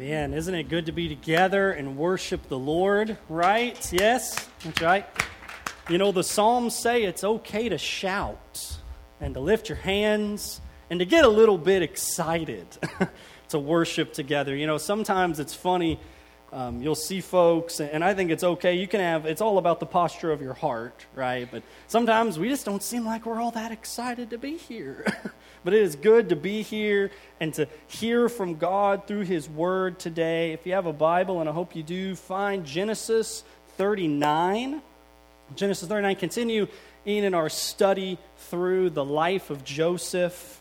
Amen. Isn't it good to be together and worship the Lord, right? Yes, that's right. You know, the Psalms say it's okay to shout and to lift your hands and to get a little bit excited to worship together. You know, sometimes it's funny. Um, you'll see folks, and I think it's okay. You can have, it's all about the posture of your heart, right? But sometimes we just don't seem like we're all that excited to be here. but it is good to be here and to hear from God through His Word today. If you have a Bible, and I hope you do, find Genesis 39. Genesis 39, continue in our study through the life of Joseph.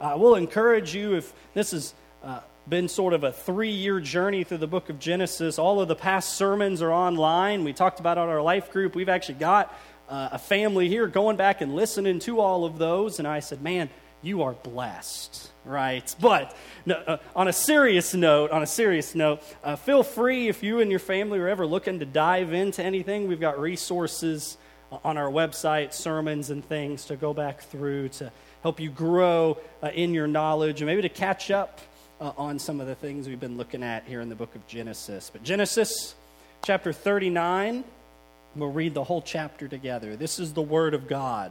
I will encourage you if this has uh, been sort of a three year journey through the book of Genesis. All of the past sermons are online. We talked about on our life group. We've actually got uh, a family here going back and listening to all of those. And I said, man, you are blessed, right? But no, uh, on a serious note, on a serious note, uh, feel free if you and your family are ever looking to dive into anything. We've got resources on our website, sermons and things to go back through to help you grow uh, in your knowledge and maybe to catch up uh, on some of the things we've been looking at here in the book of Genesis. But Genesis chapter 39, we'll read the whole chapter together. This is the Word of God.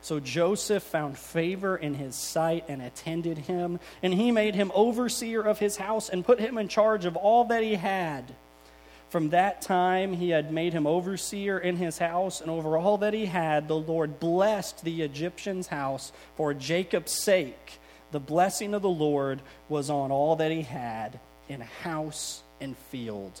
So Joseph found favor in his sight and attended him, and he made him overseer of his house and put him in charge of all that he had. From that time, he had made him overseer in his house, and over all that he had, the Lord blessed the Egyptian's house for Jacob's sake. The blessing of the Lord was on all that he had in house and field.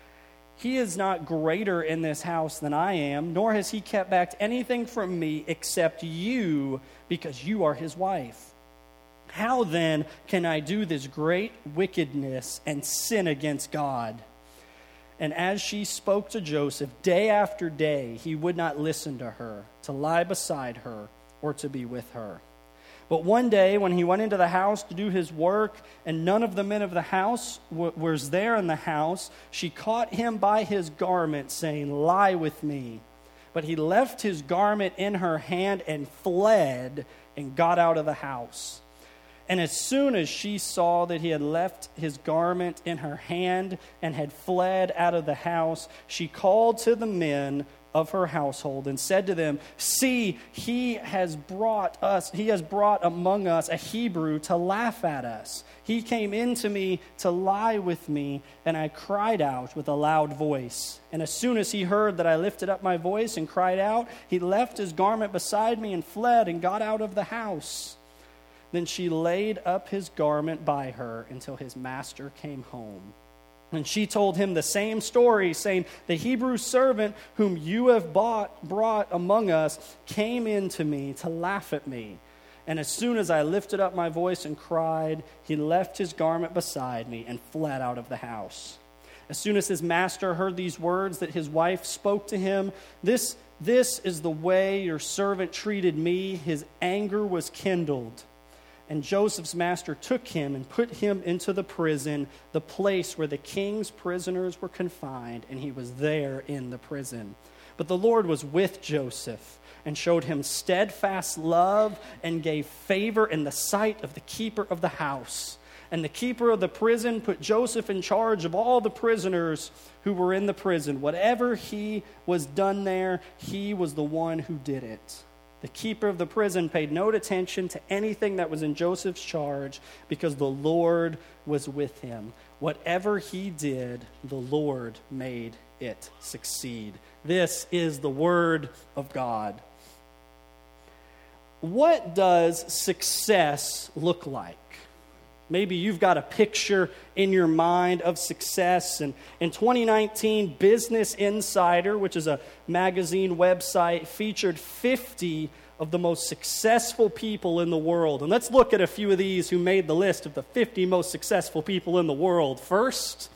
He is not greater in this house than I am, nor has he kept back anything from me except you, because you are his wife. How then can I do this great wickedness and sin against God? And as she spoke to Joseph day after day, he would not listen to her, to lie beside her, or to be with her. But one day, when he went into the house to do his work, and none of the men of the house w- was there in the house, she caught him by his garment, saying, Lie with me. But he left his garment in her hand and fled and got out of the house. And as soon as she saw that he had left his garment in her hand and had fled out of the house, she called to the men of her household and said to them, See, he has brought us, he has brought among us a Hebrew to laugh at us. He came in to me to lie with me, and I cried out with a loud voice. And as soon as he heard that I lifted up my voice and cried out, he left his garment beside me and fled and got out of the house. Then she laid up his garment by her until his master came home. And she told him the same story, saying, The Hebrew servant whom you have bought, brought among us came in to me to laugh at me. And as soon as I lifted up my voice and cried, he left his garment beside me and fled out of the house. As soon as his master heard these words that his wife spoke to him, This, this is the way your servant treated me, his anger was kindled. And Joseph's master took him and put him into the prison, the place where the king's prisoners were confined, and he was there in the prison. But the Lord was with Joseph and showed him steadfast love and gave favor in the sight of the keeper of the house. And the keeper of the prison put Joseph in charge of all the prisoners who were in the prison. Whatever he was done there, he was the one who did it. The keeper of the prison paid no attention to anything that was in Joseph's charge because the Lord was with him. whatever he did, the Lord made it succeed. This is the word of God. What does success look like? Maybe you've got a picture in your mind of success. And in 2019, Business Insider, which is a magazine website, featured 50 of the most successful people in the world. And let's look at a few of these who made the list of the 50 most successful people in the world. First,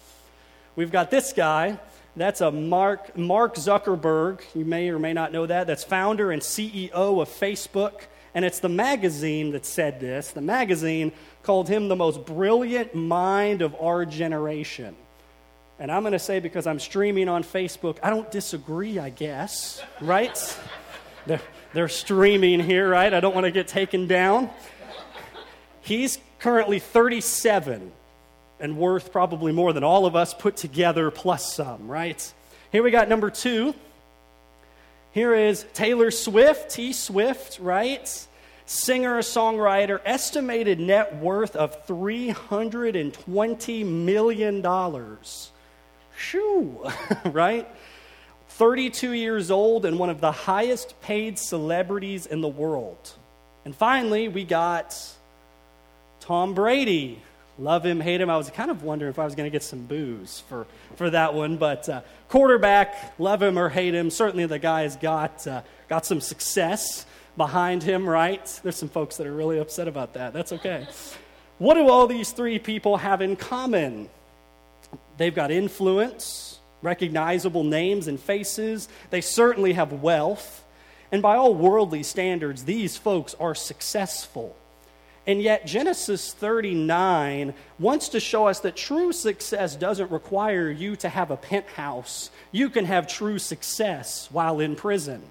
we've got this guy. That's a Mark, Mark Zuckerberg. You may or may not know that. That's founder and CEO of Facebook. And it's the magazine that said this. The magazine called him the most brilliant mind of our generation. And I'm going to say, because I'm streaming on Facebook, I don't disagree, I guess, right? they're, they're streaming here, right? I don't want to get taken down. He's currently 37 and worth probably more than all of us put together plus some, right? Here we got number two. Here is Taylor Swift, T Swift, right? Singer, songwriter, estimated net worth of $320 million. Shoo, right? 32 years old and one of the highest paid celebrities in the world. And finally, we got Tom Brady. Love him, hate him. I was kind of wondering if I was going to get some boos for, for that one. But uh, quarterback, love him or hate him, certainly the guy has got, uh, got some success behind him, right? There's some folks that are really upset about that. That's okay. What do all these three people have in common? They've got influence, recognizable names and faces. They certainly have wealth. And by all worldly standards, these folks are successful. And yet, Genesis 39 wants to show us that true success doesn't require you to have a penthouse. You can have true success while in prison.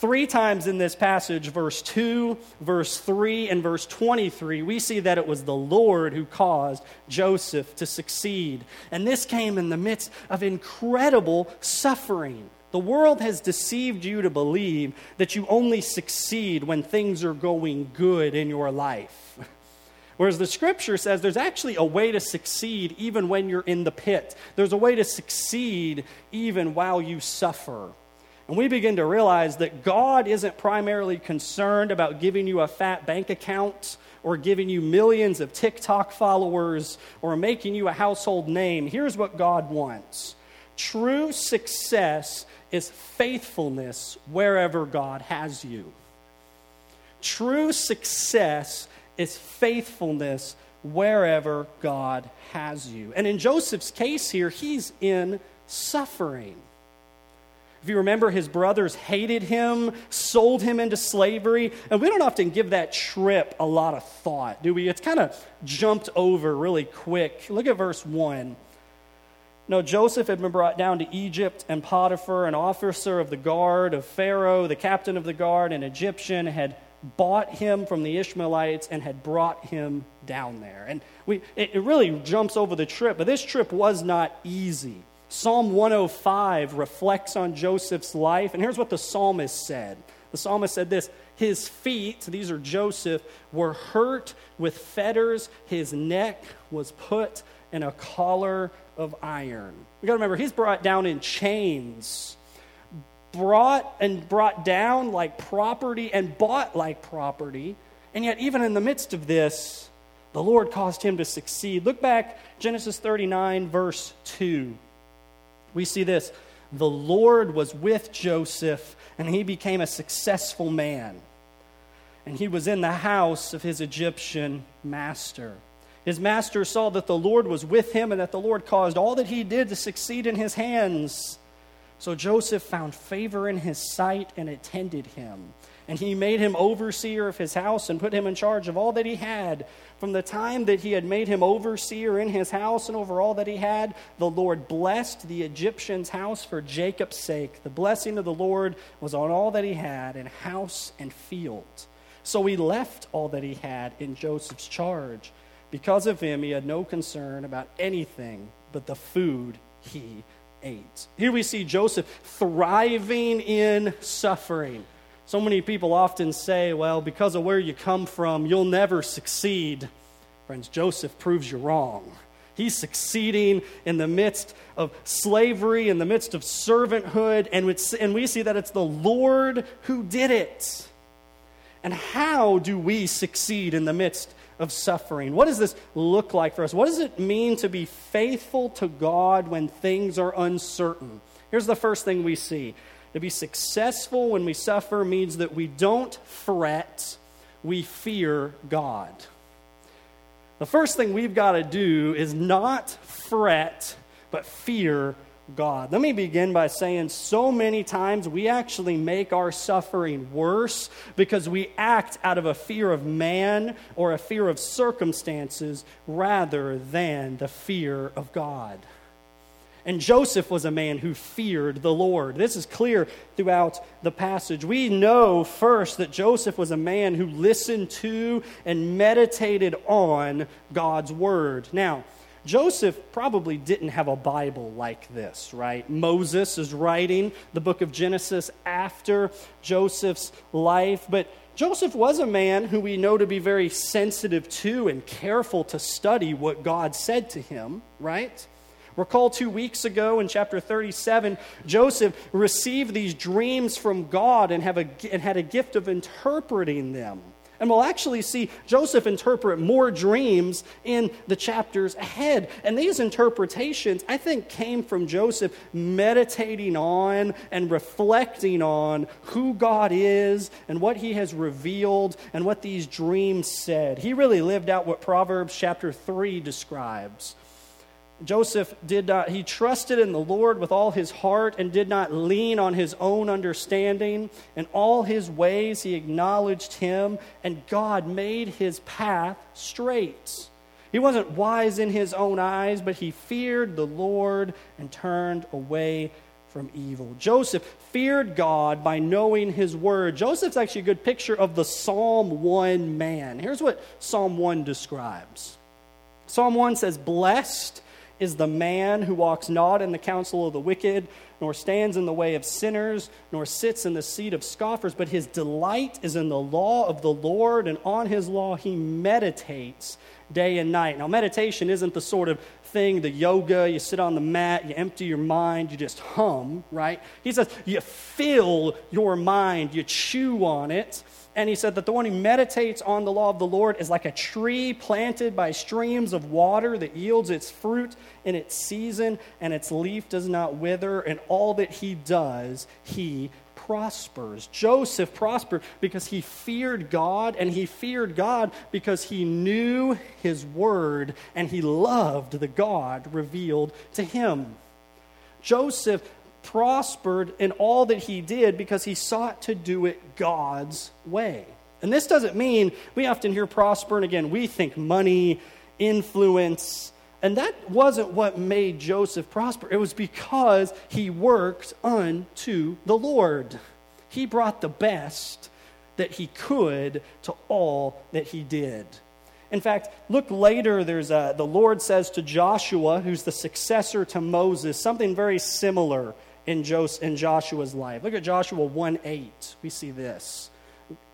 Three times in this passage, verse 2, verse 3, and verse 23, we see that it was the Lord who caused Joseph to succeed. And this came in the midst of incredible suffering. The world has deceived you to believe that you only succeed when things are going good in your life. Whereas the scripture says there's actually a way to succeed even when you're in the pit. There's a way to succeed even while you suffer. And we begin to realize that God isn't primarily concerned about giving you a fat bank account or giving you millions of TikTok followers or making you a household name. Here's what God wants true success is faithfulness wherever God has you. True success is faithfulness wherever God has you. And in Joseph's case here, he's in suffering. If you remember, his brothers hated him, sold him into slavery, and we don't often give that trip a lot of thought, do we? It's kind of jumped over really quick. Look at verse 1. No, Joseph had been brought down to Egypt, and Potiphar, an officer of the guard of Pharaoh, the captain of the guard, an Egyptian, had bought him from the Ishmaelites and had brought him down there. And we, it, it really jumps over the trip, but this trip was not easy. Psalm 105 reflects on Joseph's life, and here's what the psalmist said. The psalmist said this His feet, these are Joseph, were hurt with fetters, his neck was put in a collar of iron. We got to remember, he's brought down in chains, brought and brought down like property and bought like property. And yet, even in the midst of this, the Lord caused him to succeed. Look back, Genesis 39, verse 2 we see this the Lord was with Joseph, and he became a successful man. And he was in the house of his Egyptian master. His master saw that the Lord was with him and that the Lord caused all that he did to succeed in his hands. So Joseph found favor in his sight and attended him. And he made him overseer of his house and put him in charge of all that he had. From the time that he had made him overseer in his house and over all that he had, the Lord blessed the Egyptian's house for Jacob's sake. The blessing of the Lord was on all that he had in house and field. So he left all that he had in Joseph's charge. Because of him, he had no concern about anything but the food he ate. Here we see Joseph thriving in suffering. So many people often say, well, because of where you come from, you'll never succeed. Friends, Joseph proves you wrong. He's succeeding in the midst of slavery, in the midst of servanthood, and, and we see that it's the Lord who did it. And how do we succeed in the midst of suffering? What does this look like for us? What does it mean to be faithful to God when things are uncertain? Here's the first thing we see to be successful when we suffer means that we don't fret, we fear God. The first thing we've got to do is not fret, but fear God. Let me begin by saying so many times we actually make our suffering worse because we act out of a fear of man or a fear of circumstances rather than the fear of God. And Joseph was a man who feared the Lord. This is clear throughout the passage. We know first that Joseph was a man who listened to and meditated on God's word. Now, Joseph probably didn't have a Bible like this, right? Moses is writing the book of Genesis after Joseph's life, but Joseph was a man who we know to be very sensitive to and careful to study what God said to him, right? Recall two weeks ago in chapter 37, Joseph received these dreams from God and, have a, and had a gift of interpreting them. And we'll actually see Joseph interpret more dreams in the chapters ahead. And these interpretations, I think, came from Joseph meditating on and reflecting on who God is and what he has revealed and what these dreams said. He really lived out what Proverbs chapter 3 describes. Joseph did not, he trusted in the Lord with all his heart and did not lean on his own understanding. In all his ways, he acknowledged him, and God made his path straight. He wasn't wise in his own eyes, but he feared the Lord and turned away from evil. Joseph feared God by knowing his word. Joseph's actually a good picture of the Psalm 1 man. Here's what Psalm 1 describes Psalm 1 says, Blessed is the man who walks not in the counsel of the wicked, nor stands in the way of sinners, nor sits in the seat of scoffers, but his delight is in the law of the Lord, and on his law he meditates day and night. Now, meditation isn't the sort of thing, the yoga, you sit on the mat, you empty your mind, you just hum, right? He says you fill your mind, you chew on it. And he said that the one who meditates on the law of the Lord is like a tree planted by streams of water that yields its fruit in its season, and its leaf does not wither, and all that he does, he prospers. Joseph prospered because he feared God, and he feared God because he knew his word and he loved the God revealed to him. Joseph prospered in all that he did because he sought to do it God's way. And this doesn't mean we often hear prosper, and again, we think money, influence, and that wasn't what made Joseph prosper. It was because he worked unto the Lord. He brought the best that he could to all that he did. In fact, look later, there's a, the Lord says to Joshua, who's the successor to Moses, something very similar in Joshua's life. Look at Joshua 1 8. We see this.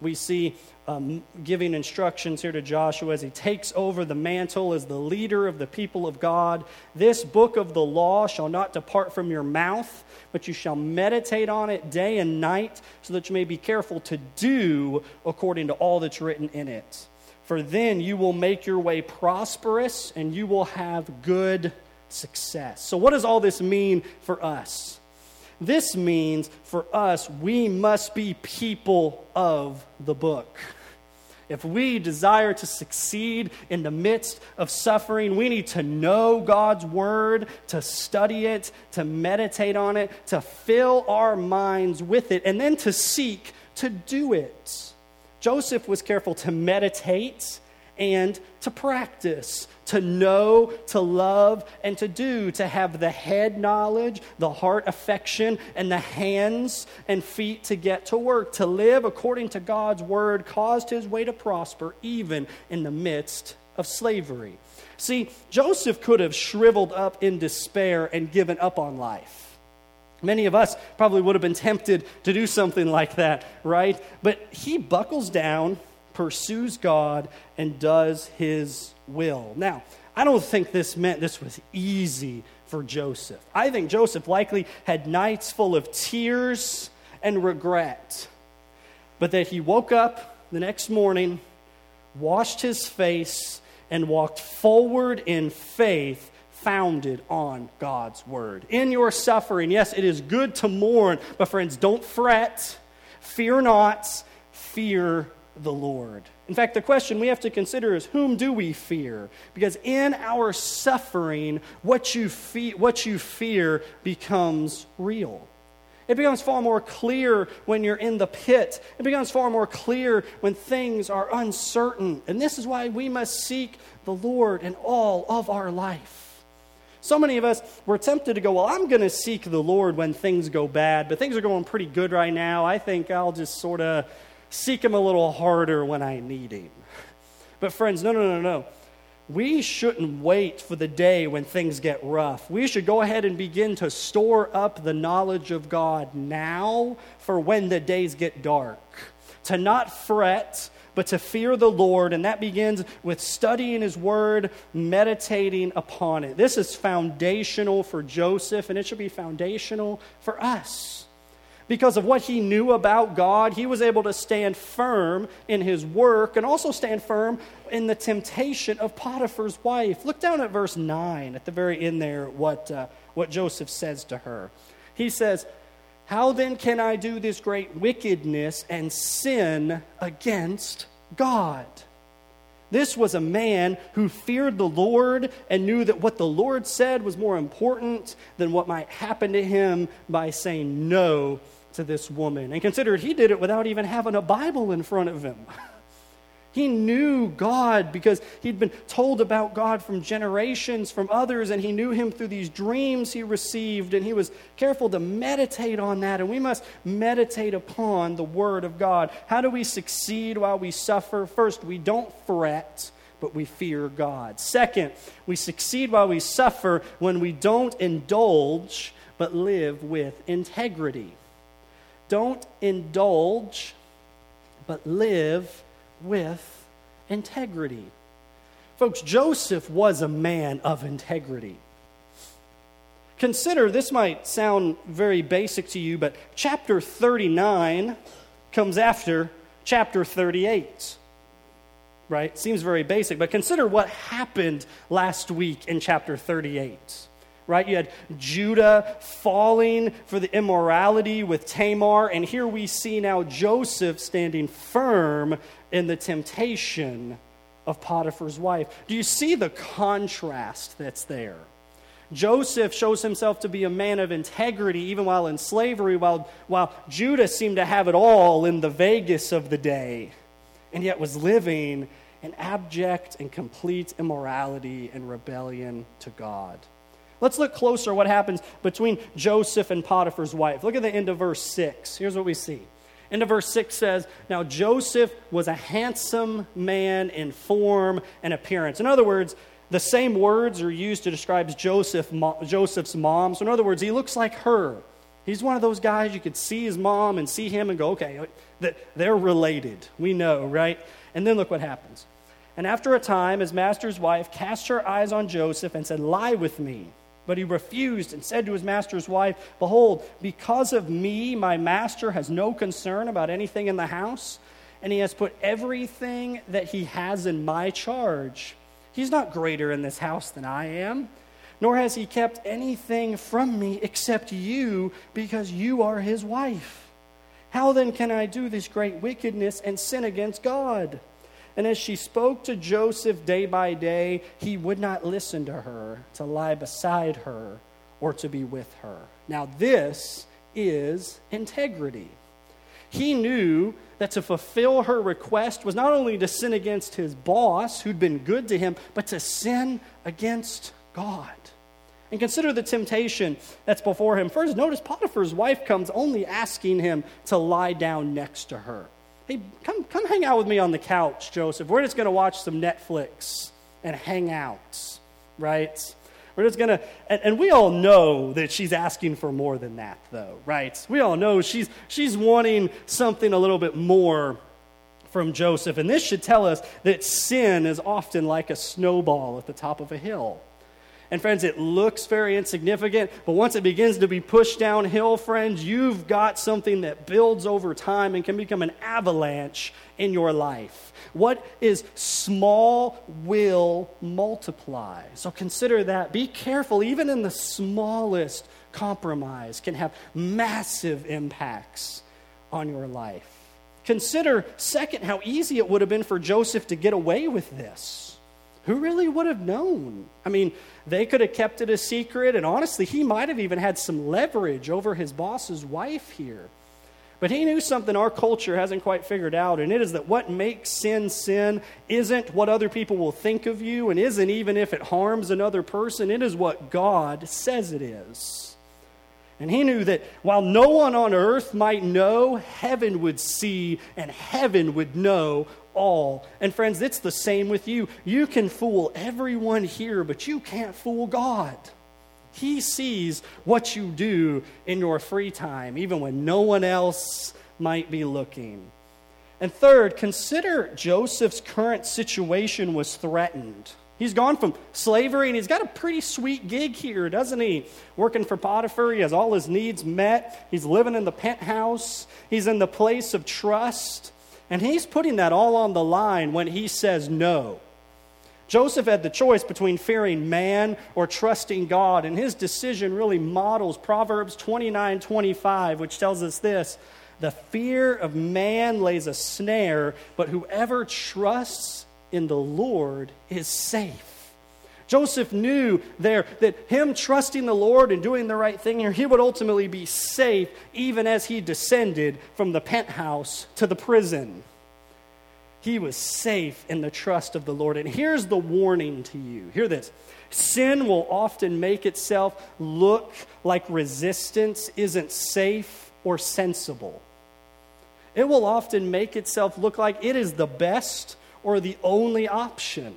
We see um, giving instructions here to Joshua as he takes over the mantle as the leader of the people of God. This book of the law shall not depart from your mouth, but you shall meditate on it day and night, so that you may be careful to do according to all that's written in it. For then you will make your way prosperous and you will have good success. So, what does all this mean for us? This means for us, we must be people of the book. If we desire to succeed in the midst of suffering, we need to know God's word, to study it, to meditate on it, to fill our minds with it, and then to seek to do it. Joseph was careful to meditate and to practice, to know, to love, and to do, to have the head knowledge, the heart affection, and the hands and feet to get to work, to live according to God's word, caused his way to prosper even in the midst of slavery. See, Joseph could have shriveled up in despair and given up on life. Many of us probably would have been tempted to do something like that, right? But he buckles down pursues God, and does his will. Now, I don't think this meant this was easy for Joseph. I think Joseph likely had nights full of tears and regret, but that he woke up the next morning, washed his face, and walked forward in faith founded on God's word. In your suffering, yes, it is good to mourn, but friends, don't fret, fear not, fear the Lord. In fact, the question we have to consider is whom do we fear? Because in our suffering, what you, fe- what you fear becomes real. It becomes far more clear when you're in the pit. It becomes far more clear when things are uncertain. And this is why we must seek the Lord in all of our life. So many of us were tempted to go, Well, I'm going to seek the Lord when things go bad, but things are going pretty good right now. I think I'll just sort of seek Him a little harder when I need Him. But, friends, no, no, no, no. We shouldn't wait for the day when things get rough. We should go ahead and begin to store up the knowledge of God now for when the days get dark. To not fret, but to fear the Lord, and that begins with studying His Word, meditating upon it. This is foundational for Joseph, and it should be foundational for us because of what he knew about God, he was able to stand firm in his work and also stand firm in the temptation of Potiphar's wife. Look down at verse 9 at the very end there, what, uh, what Joseph says to her. He says, How then can I do this great wickedness and sin against God? This was a man who feared the Lord and knew that what the Lord said was more important than what might happen to him by saying no to this woman. And consider he did it without even having a Bible in front of him. He knew God because he'd been told about God from generations, from others, and he knew him through these dreams he received, and he was careful to meditate on that. And we must meditate upon the Word of God. How do we succeed while we suffer? First, we don't fret, but we fear God. Second, we succeed while we suffer when we don't indulge, but live with integrity. Don't indulge, but live with integrity. Folks, Joseph was a man of integrity. Consider this might sound very basic to you, but chapter 39 comes after chapter 38. Right? Seems very basic, but consider what happened last week in chapter 38 right? You had Judah falling for the immorality with Tamar, and here we see now Joseph standing firm in the temptation of Potiphar's wife. Do you see the contrast that's there? Joseph shows himself to be a man of integrity even while in slavery, while, while Judah seemed to have it all in the Vegas of the day, and yet was living in abject and complete immorality and rebellion to God. Let's look closer what happens between Joseph and Potiphar's wife. Look at the end of verse 6. Here's what we see. End of verse 6 says, Now Joseph was a handsome man in form and appearance. In other words, the same words are used to describe Joseph, Joseph's mom. So, in other words, he looks like her. He's one of those guys you could see his mom and see him and go, okay, they're related. We know, right? And then look what happens. And after a time, his master's wife cast her eyes on Joseph and said, Lie with me. But he refused and said to his master's wife, Behold, because of me, my master has no concern about anything in the house, and he has put everything that he has in my charge. He's not greater in this house than I am, nor has he kept anything from me except you, because you are his wife. How then can I do this great wickedness and sin against God? And as she spoke to Joseph day by day, he would not listen to her, to lie beside her, or to be with her. Now, this is integrity. He knew that to fulfill her request was not only to sin against his boss, who'd been good to him, but to sin against God. And consider the temptation that's before him. First, notice Potiphar's wife comes only asking him to lie down next to her. Hey, come, come hang out with me on the couch, Joseph. We're just going to watch some Netflix and hang out, right? We're just going to, and, and, we all know that she's asking for more than that, though, right? We all know she's, she's wanting something a little bit more from Joseph. And this should tell us that sin is often like a snowball at the top of a hill. And friends, it looks very insignificant, but once it begins to be pushed downhill, friends, you've got something that builds over time and can become an avalanche in your life. What is small will multiply. So consider that. Be careful, even in the smallest compromise can have massive impacts on your life. Consider, second, how easy it would have been for Joseph to get away with this. Who really would have known? I mean, they could have kept it a secret, and honestly, he might have even had some leverage over his boss's wife here. But he knew something our culture hasn't quite figured out, and it is that what makes sin sin isn't what other people will think of you, and isn't even if it harms another person. It is what God says it is. And he knew that while no one on earth might know, heaven would see and heaven would know all. And friends, it's the same with you. You can fool everyone here, but you can't fool God. He sees what you do in your free time, even when no one else might be looking. And third, consider Joseph's current situation was threatened. He's gone from slavery and he's got a pretty sweet gig here, doesn't he? Working for Potiphar, he has all his needs met. He's living in the penthouse, he's in the place of trust. And he's putting that all on the line when he says no. Joseph had the choice between fearing man or trusting God, and his decision really models Proverbs 29 25, which tells us this The fear of man lays a snare, but whoever trusts in the Lord is safe. Joseph knew there that him trusting the Lord and doing the right thing here, he would ultimately be safe even as he descended from the penthouse to the prison. He was safe in the trust of the Lord. And here's the warning to you hear this sin will often make itself look like resistance isn't safe or sensible. It will often make itself look like it is the best or the only option.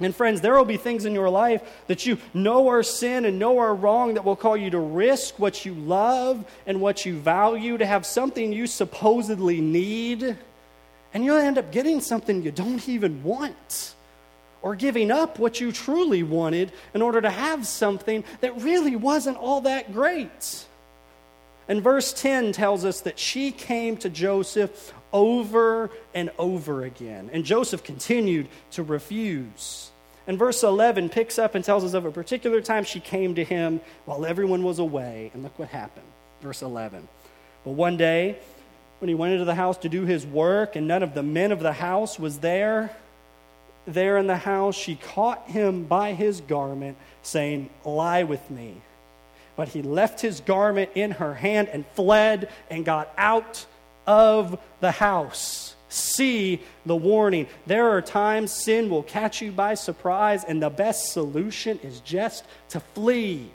And friends, there will be things in your life that you know are sin and know are wrong that will call you to risk what you love and what you value to have something you supposedly need. And you'll end up getting something you don't even want or giving up what you truly wanted in order to have something that really wasn't all that great. And verse 10 tells us that she came to Joseph over and over again. And Joseph continued to refuse. And verse 11 picks up and tells us of a particular time she came to him while everyone was away. And look what happened. Verse 11. But one day, when he went into the house to do his work, and none of the men of the house was there, there in the house, she caught him by his garment, saying, Lie with me. But he left his garment in her hand and fled and got out of the house. See the warning. There are times sin will catch you by surprise, and the best solution is just to flee.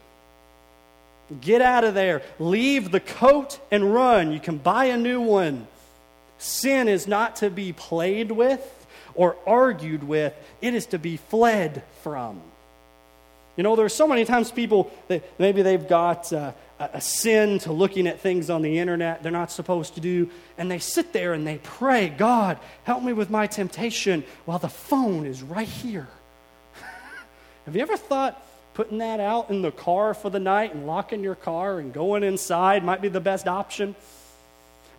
Get out of there. Leave the coat and run. You can buy a new one. Sin is not to be played with or argued with, it is to be fled from. You know, there's so many times people that maybe they've got uh, a sin to looking at things on the internet they're not supposed to do, and they sit there and they pray, God, help me with my temptation, while the phone is right here. Have you ever thought putting that out in the car for the night and locking your car and going inside might be the best option?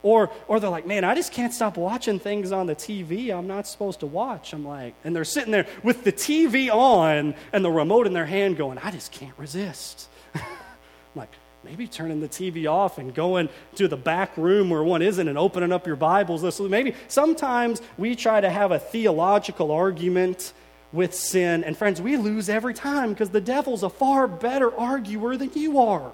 Or, or they're like, man, I just can't stop watching things on the TV I'm not supposed to watch. I'm like, and they're sitting there with the TV on and the remote in their hand going, I just can't resist. I'm like, maybe turning the TV off and going to the back room where one isn't and opening up your Bibles. So maybe sometimes we try to have a theological argument with sin. And friends, we lose every time because the devil's a far better arguer than you are.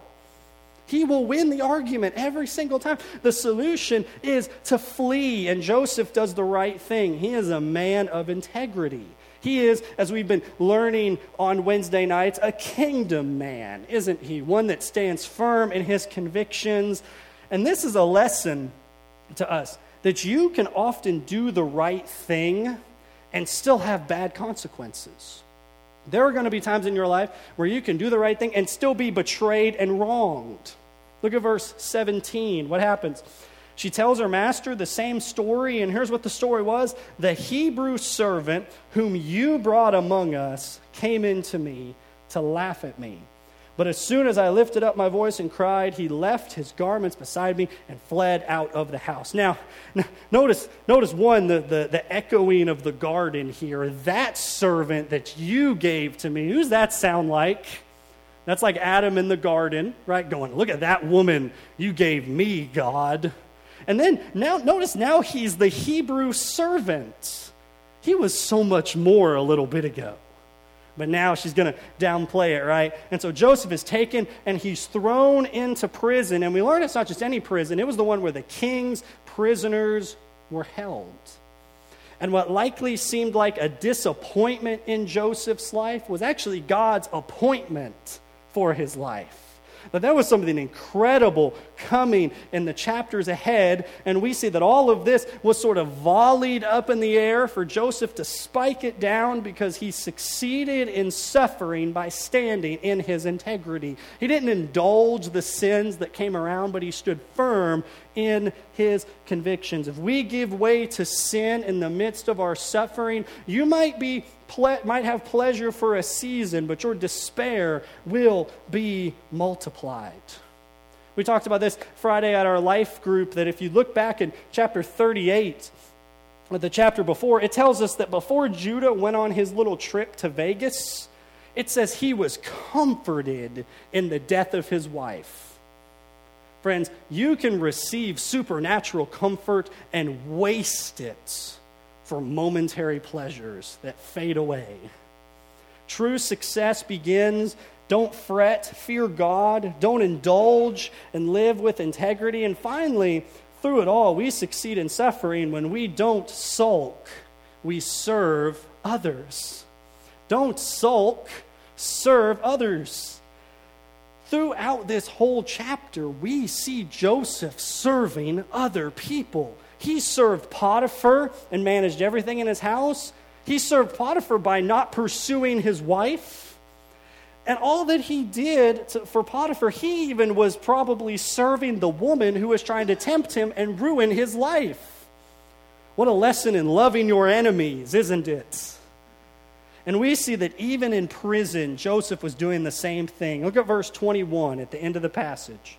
He will win the argument every single time. The solution is to flee, and Joseph does the right thing. He is a man of integrity. He is, as we've been learning on Wednesday nights, a kingdom man, isn't he? One that stands firm in his convictions. And this is a lesson to us that you can often do the right thing and still have bad consequences. There are going to be times in your life where you can do the right thing and still be betrayed and wronged. Look at verse 17. What happens? She tells her master the same story, and here's what the story was The Hebrew servant whom you brought among us came in to me to laugh at me. But as soon as I lifted up my voice and cried, he left his garments beside me and fled out of the house. Now, notice, notice one, the, the, the echoing of the garden here. That servant that you gave to me, who's that sound like? That's like Adam in the garden, right? Going, look at that woman you gave me, God. And then now, notice now he's the Hebrew servant. He was so much more a little bit ago. But now she's going to downplay it, right? And so Joseph is taken and he's thrown into prison. And we learn it's not just any prison, it was the one where the king's prisoners were held. And what likely seemed like a disappointment in Joseph's life was actually God's appointment for his life. But there was something incredible coming in the chapters ahead, and we see that all of this was sort of volleyed up in the air for Joseph to spike it down because he succeeded in suffering by standing in his integrity. He didn't indulge the sins that came around, but he stood firm in his convictions. If we give way to sin in the midst of our suffering, you might be ple- might have pleasure for a season, but your despair will be multiplied. We talked about this Friday at our life group that if you look back in chapter 38, the chapter before, it tells us that before Judah went on his little trip to Vegas, it says he was comforted in the death of his wife. Friends, you can receive supernatural comfort and waste it for momentary pleasures that fade away. True success begins don't fret, fear God, don't indulge, and live with integrity. And finally, through it all, we succeed in suffering when we don't sulk, we serve others. Don't sulk, serve others. Throughout this whole chapter, we see Joseph serving other people. He served Potiphar and managed everything in his house. He served Potiphar by not pursuing his wife. And all that he did to, for Potiphar, he even was probably serving the woman who was trying to tempt him and ruin his life. What a lesson in loving your enemies, isn't it? And we see that even in prison, Joseph was doing the same thing. Look at verse 21 at the end of the passage.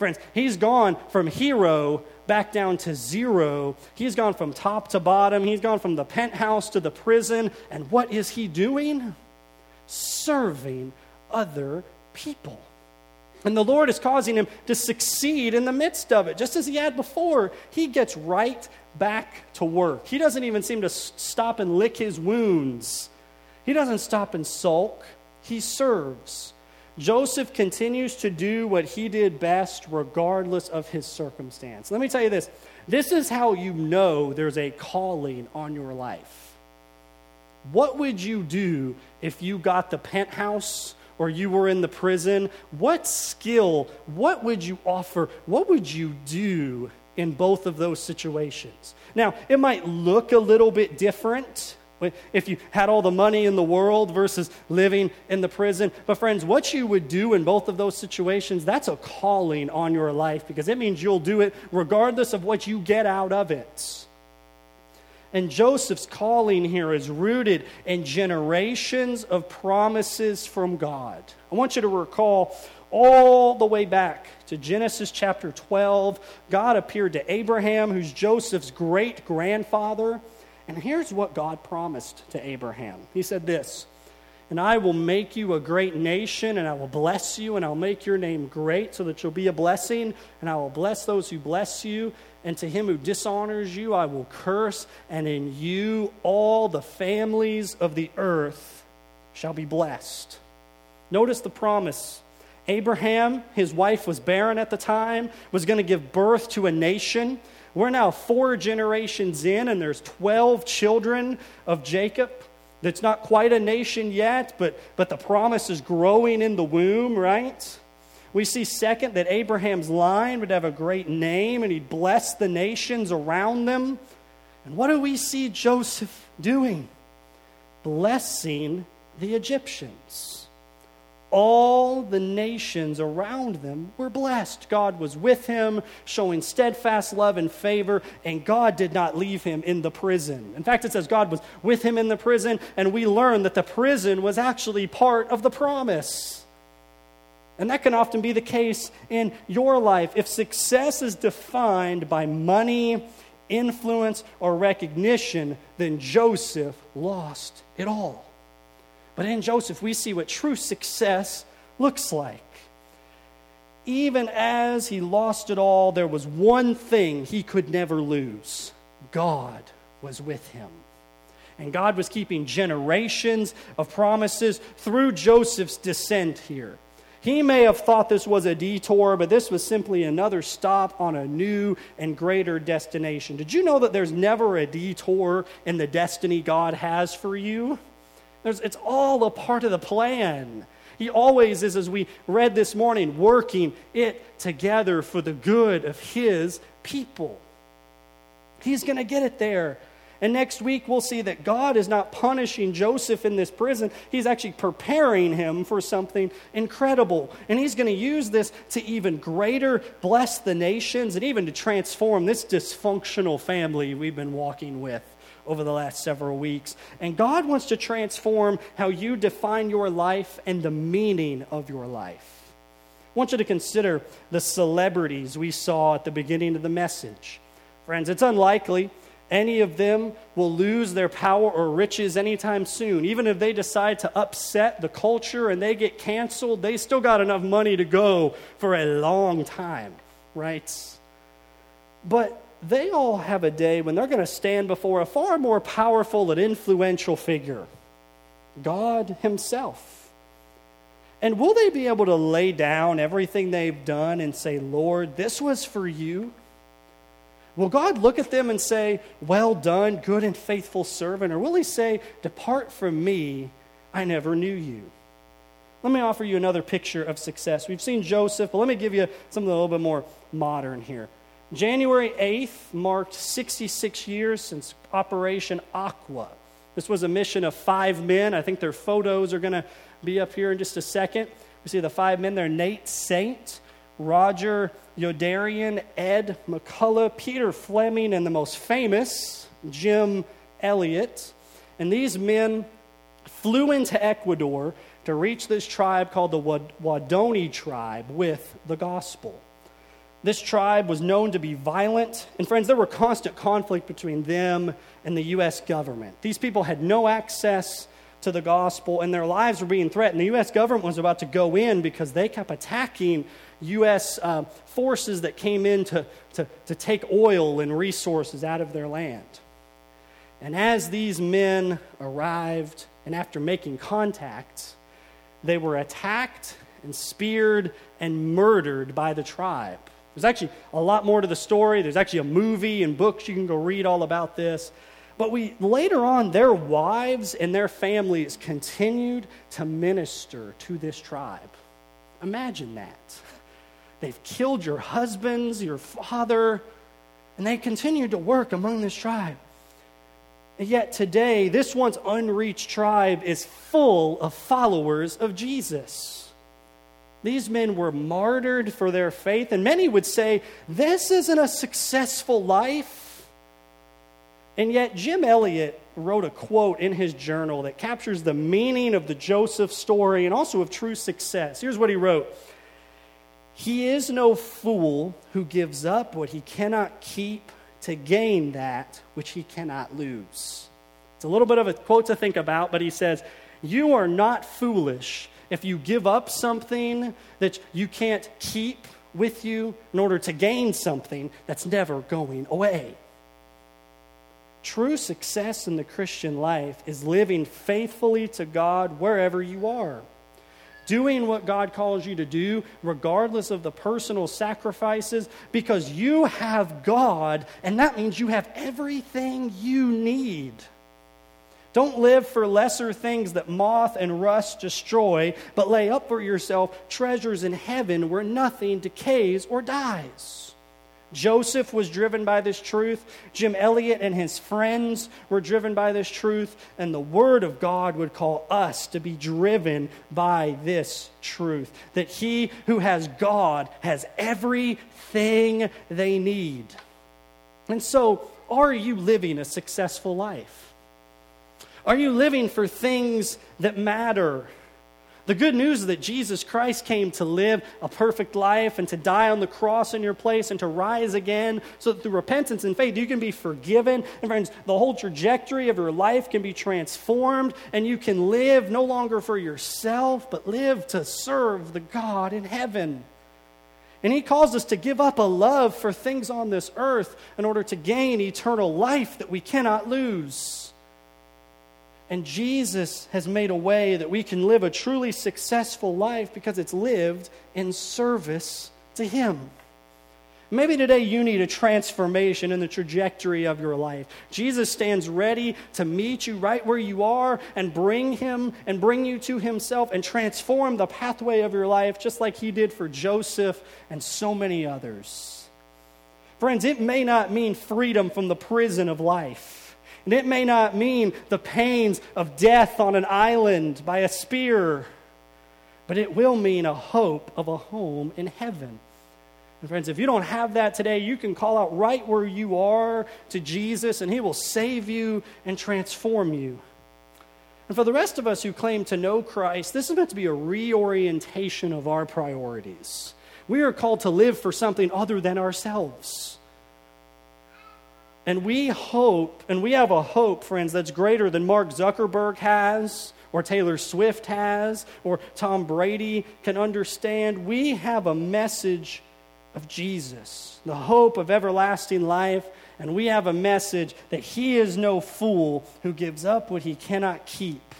Friends, he's gone from hero back down to zero. He's gone from top to bottom. He's gone from the penthouse to the prison. And what is he doing? Serving other people. And the Lord is causing him to succeed in the midst of it. Just as he had before, he gets right back to work. He doesn't even seem to stop and lick his wounds, he doesn't stop and sulk. He serves. Joseph continues to do what he did best regardless of his circumstance. Let me tell you this this is how you know there's a calling on your life. What would you do if you got the penthouse or you were in the prison? What skill, what would you offer? What would you do in both of those situations? Now, it might look a little bit different if you had all the money in the world versus living in the prison. But, friends, what you would do in both of those situations, that's a calling on your life because it means you'll do it regardless of what you get out of it. And Joseph's calling here is rooted in generations of promises from God. I want you to recall all the way back to Genesis chapter 12. God appeared to Abraham, who's Joseph's great grandfather. And here's what God promised to Abraham He said this And I will make you a great nation, and I will bless you, and I'll make your name great so that you'll be a blessing, and I will bless those who bless you. And to him who dishonors you, I will curse, and in you all the families of the earth shall be blessed. Notice the promise. Abraham, his wife was barren at the time, was going to give birth to a nation We're now four generations in, and there's 12 children of Jacob. That's not quite a nation yet, but, but the promise is growing in the womb, right? We see, second, that Abraham's line would have a great name and he'd bless the nations around them. And what do we see Joseph doing? Blessing the Egyptians all the nations around them were blessed. God was with him, showing steadfast love and favor, and God did not leave him in the prison. In fact, it says God was with him in the prison, and we learn that the prison was actually part of the promise. And that can often be the case in your life. If success is defined by money, influence, or recognition, then Joseph lost it all. But in Joseph, we see what true success looks like. Even as he lost it all, there was one thing he could never lose God was with him. And God was keeping generations of promises through Joseph's descent here. He may have thought this was a detour, but this was simply another stop on a new and greater destination. Did you know that there's never a detour in the destiny God has for you? There's, it's all a part of the plan. He always is, as we read this morning, working it together for the good of His people. He's going to get it there. And next week, we'll see that God is not punishing Joseph in this prison. He's actually preparing him for something incredible. And he's going to use this to even greater bless the nations and even to transform this dysfunctional family we've been walking with over the last several weeks. And God wants to transform how you define your life and the meaning of your life. I want you to consider the celebrities we saw at the beginning of the message. Friends, it's unlikely any of them will lose their power or riches anytime soon. Even if they decide to upset the culture and they get canceled, they still got enough money to go for a long time, right? But they all have a day when they're going to stand before a far more powerful and influential figure God Himself. And will they be able to lay down everything they've done and say, Lord, this was for you? Will God look at them and say, Well done, good and faithful servant? Or will He say, Depart from me, I never knew you? Let me offer you another picture of success. We've seen Joseph, but let me give you something a little bit more modern here. January 8th marked 66 years since Operation Auca. This was a mission of five men. I think their photos are going to be up here in just a second. We see the five men there Nate Saint, Roger Youderian, Ed McCully, Peter Fleming, and the most famous, Jim Elliot. And these men flew into Ecuador to reach this tribe called the Waodani tribe with the gospel. This tribe was known to be violent. And, friends, there were constant conflict between them and the U.S. government. These people had no access to the gospel, and their lives were being threatened. The U.S. government was about to go in because they kept attacking U.S. Uh, forces that came in to, to, to take oil and resources out of their land. And as these men arrived, and after making contact, they were attacked and speared and murdered by the tribe. There's actually a lot more to the story. There's actually a movie and books you can go read all about this. But we later on, their wives and their families continued to minister to this tribe. Imagine that. They've killed your husbands, your father, and they continued to work among this tribe. And yet today, this once unreached tribe is full of followers of Jesus. These men were martyred for their faith, and many would say, This isn't a successful life. And yet, Jim Elliot wrote a quote in his journal that captures the meaning of the Joseph story and also of true success. Here's what he wrote He is no fool who gives up what he cannot keep to gain that which he cannot lose. It's a little bit of a quote to think about, but he says, You are not foolish if you give up something that you can't keep with you in order to gain something that's never going away. True success in the Christian life is living faithfully to God wherever you are. doing what God calls you to do, regardless of the personal sacrifices, because you have God, and that means you have everything you need. Don't live for lesser things that moth and rust destroy, but lay up for yourself treasures in heaven where nothing decays or dies. Joseph was driven by this truth. Jim Elliot and his friends were driven by this truth. And the Word of God would call us to be driven by this truth that he who has God has everything they need. And so, are you living a successful life? Are you living for things that matter? The good news is that Jesus Christ came to live a perfect life and to die on the cross in your place and to rise again so that through repentance and faith you can be forgiven. And friends, the whole trajectory of your life can be transformed and you can live no longer for yourself, but live to serve the God in heaven. And he calls us to give up a love for things on this earth in order to gain eternal life that we cannot lose. And Jesus has made a way that we can live a truly successful life because it's lived in service to Him. Maybe today you need a transformation in the trajectory of your life. Jesus stands ready to meet you right where you are and bring him and bring you to himself and transform the pathway of your life just like he did for Joseph and so many others. Friends, it may not mean freedom from the prison of life. And it may not mean the pains of death on an island by a spear, but it will mean a hope of a home in heaven. And friends, if you don't have that today, you can call out right where you are to Jesus, and He will save you and transform you. And for the rest of us who claim to know Christ, this is meant to be a reorientation of our priorities. We are called to live for something other than ourselves. And we hope, and we have a hope, friends, that's greater than Mark Zuckerberg has, or Taylor Swift has, or Tom Brady can understand. We have a message of Jesus, the hope of everlasting life, and we have a message that He is no fool who gives up what He cannot keep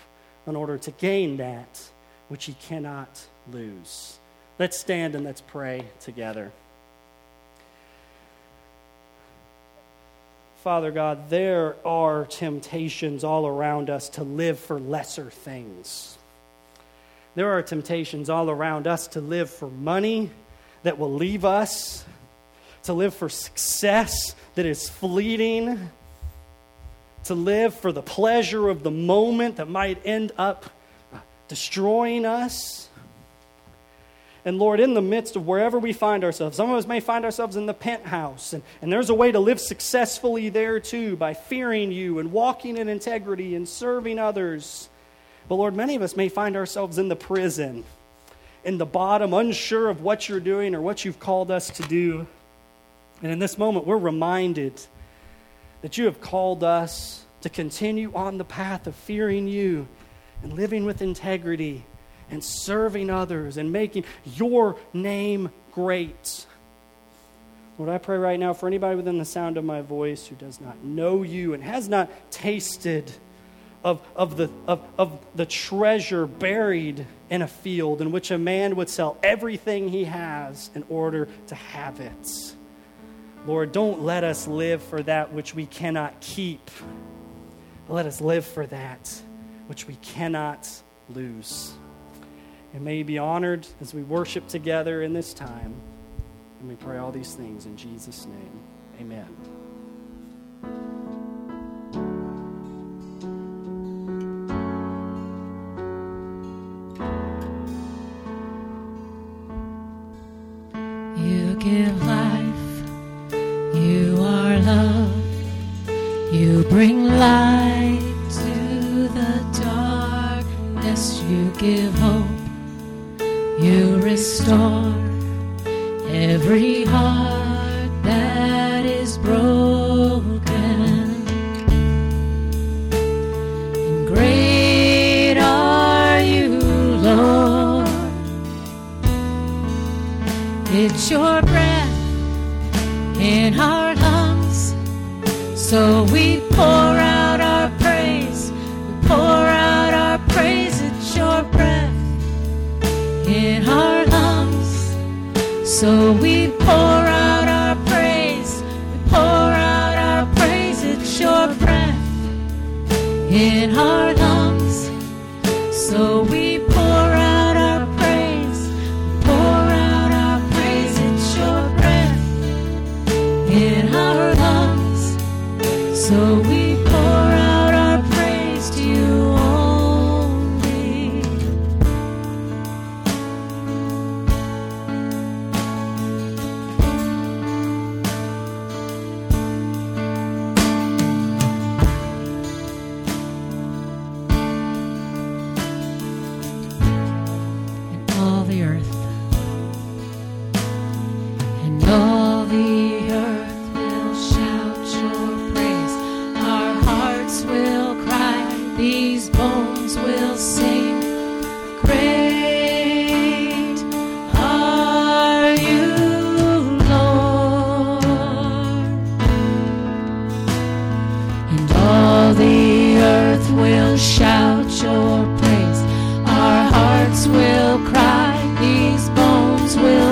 in order to gain that which He cannot lose. Let's stand and let's pray together. Father God, there are temptations all around us to live for lesser things. There are temptations all around us to live for money that will leave us, to live for success that is fleeting, to live for the pleasure of the moment that might end up destroying us. And Lord, in the midst of wherever we find ourselves, some of us may find ourselves in the penthouse, and, and there's a way to live successfully there too by fearing you and walking in integrity and serving others. But Lord, many of us may find ourselves in the prison, in the bottom, unsure of what you're doing or what you've called us to do. And in this moment, we're reminded that you have called us to continue on the path of fearing you and living with integrity and serving others and making your name great. Lord, I pray right now for anybody within the sound of my voice who does not know you and has not tasted of, of, the, of, of the treasure buried in a field in which a man would sell everything he has in order to have it. Lord, don't let us live for that which we cannot keep. Let us live for that which we cannot lose and may be honored as we worship together in this time. And we pray all these things in Jesus' name. Amen.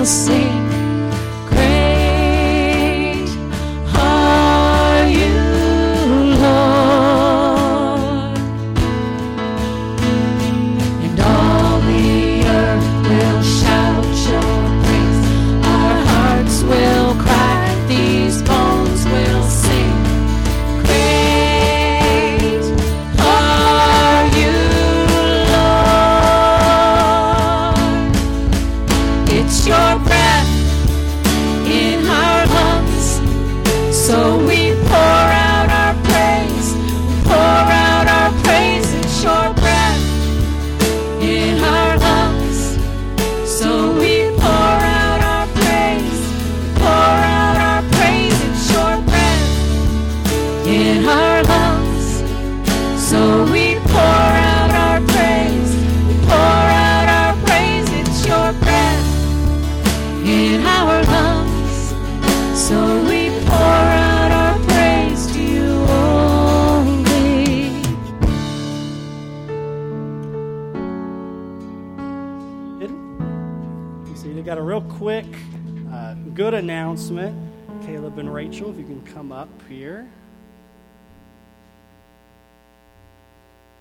Sing.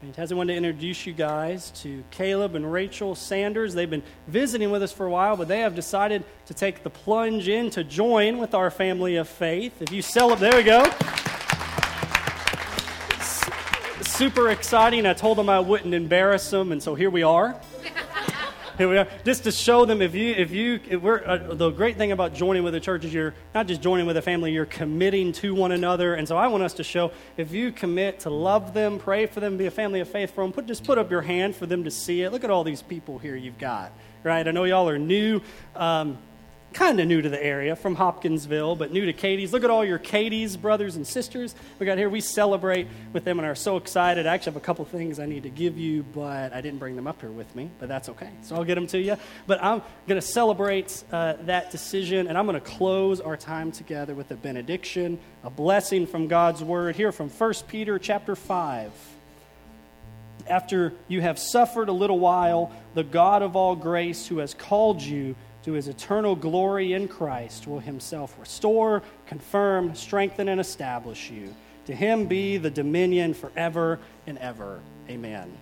Fantastic. I wanted to introduce you guys to Caleb and Rachel Sanders. They've been visiting with us for a while, but they have decided to take the plunge in to join with our family of faith. If you it, there we go. Super exciting. I told them I wouldn't embarrass them, and so here we are. Here we are, just to show them if you if you if we're uh, the great thing about joining with a church is you're not just joining with a family, you're committing to one another. And so I want us to show if you commit to love them, pray for them, be a family of faith for them. Put just put up your hand for them to see it. Look at all these people here you've got, right? I know y'all are new. Um, kind of new to the area from Hopkinsville, but new to Katie's. Look at all your Katie's brothers and sisters we got here. We celebrate with them and are so excited. I actually have a couple things I need to give you, but I didn't bring them up here with me, but that's okay. So I'll get them to you. But I'm going to celebrate uh, that decision, and I'm going to close our time together with a benediction, a blessing from God's word here from 1 Peter chapter 5 after you have suffered a little while, the God of all grace, who has called you to his eternal glory in Christ, will himself restore, confirm, strengthen, and establish you. To him be the dominion forever and ever. Amen.